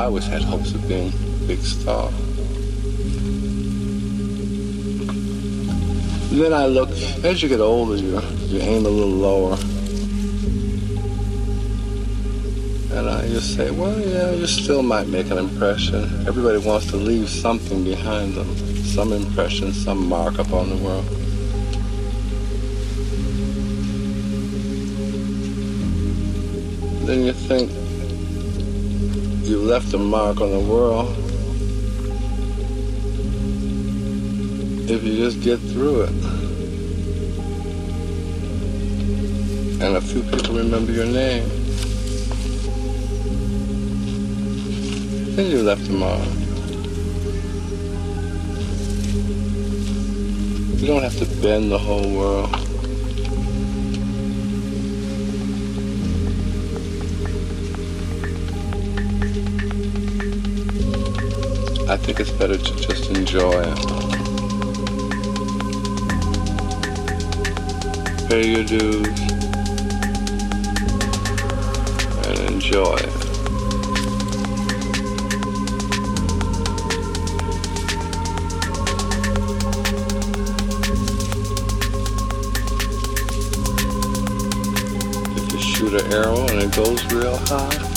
I always had hopes of being a big star. Then I look, as you get older, you, you aim a little lower. And I just say, well, yeah, you still might make an impression. Everybody wants to leave something behind them, some impression, some mark upon the world. Then you think left a mark on the world if you just get through it. And a few people remember your name. Then you left a mark. You don't have to bend the whole world. I think it's better to just enjoy it. Pay your dues and enjoy it. If you shoot an arrow and it goes real high,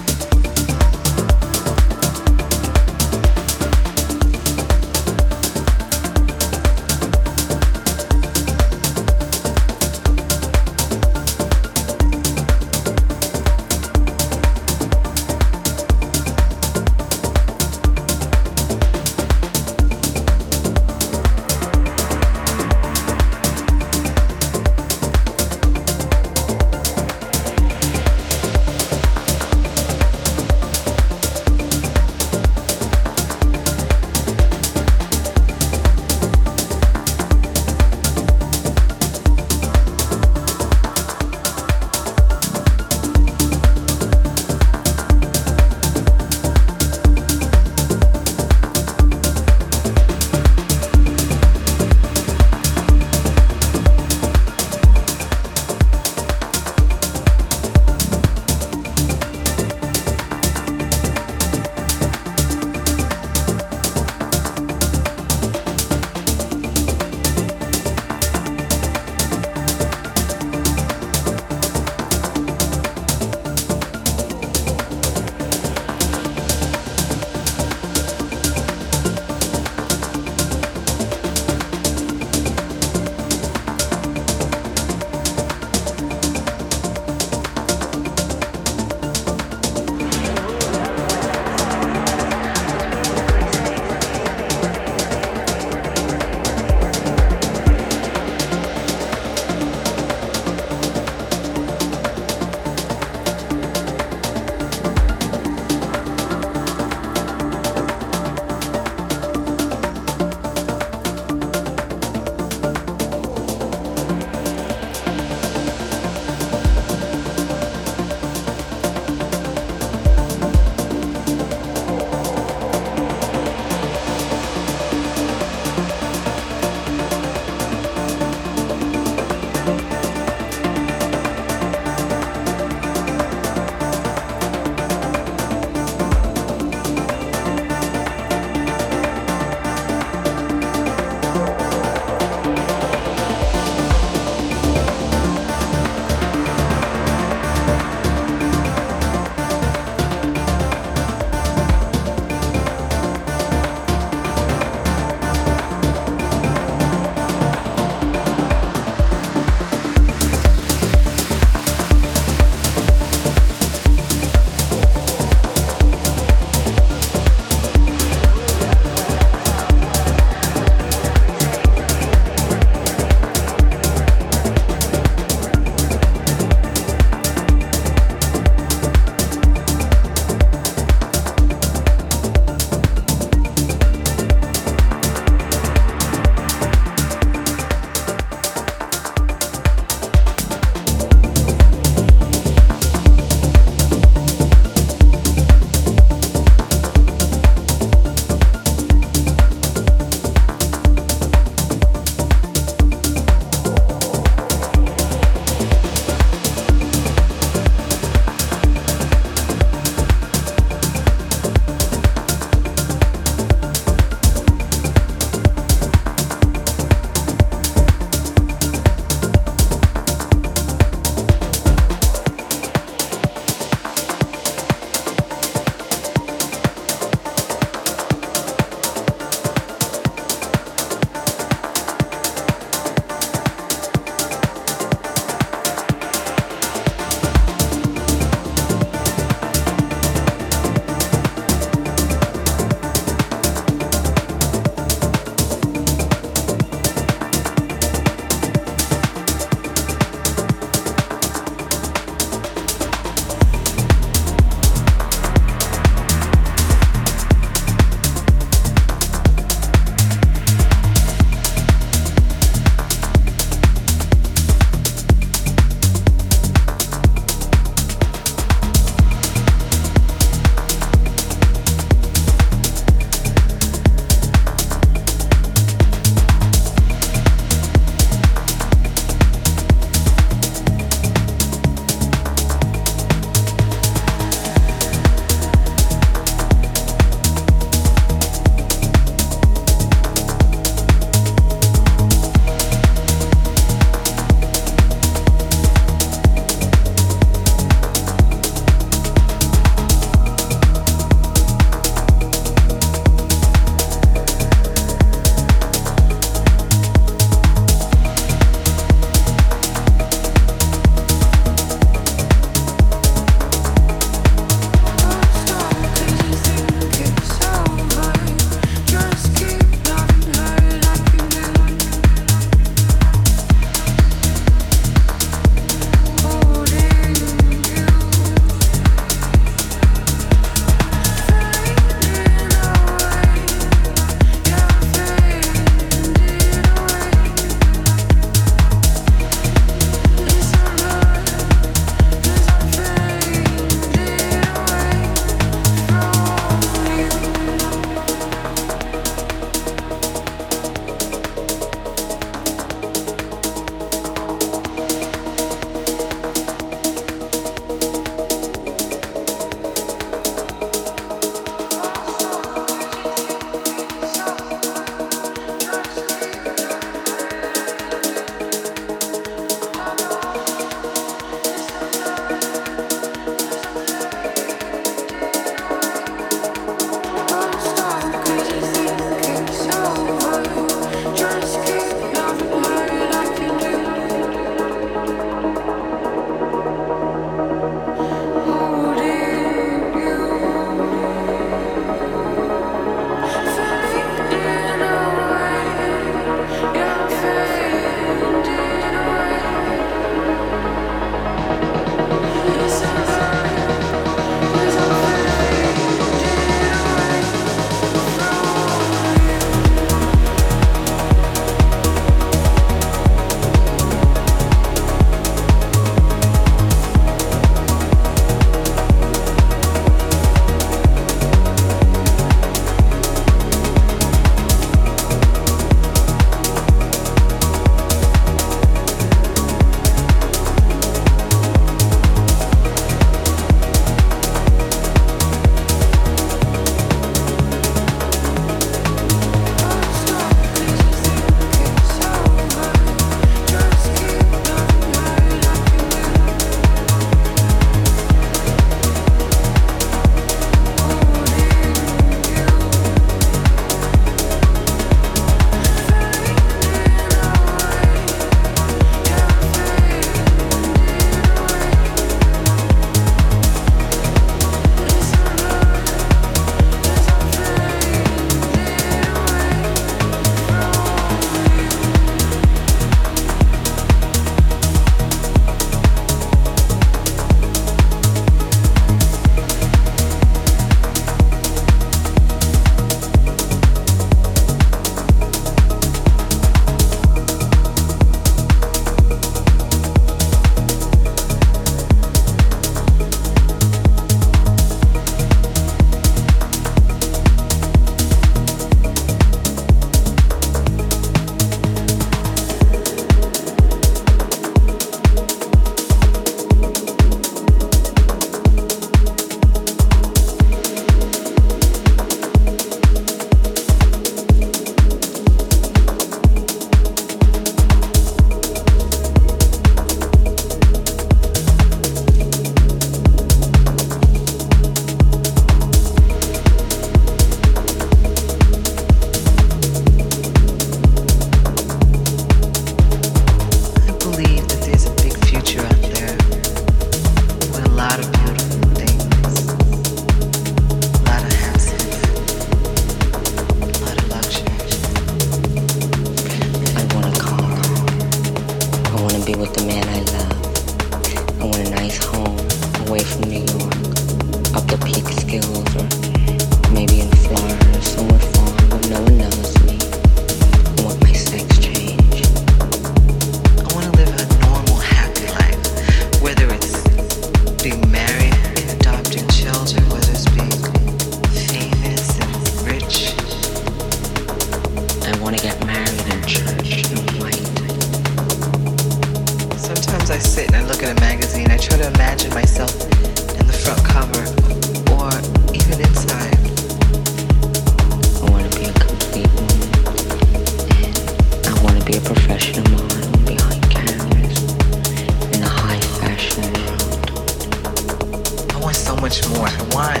much more I want.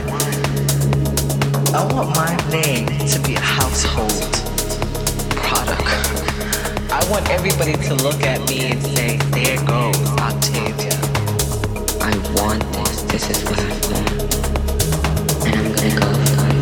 I want my name to be a household product. I want everybody to look at me and say, there goes Octavia. I want this. This is what I want. And I'm gonna go for it.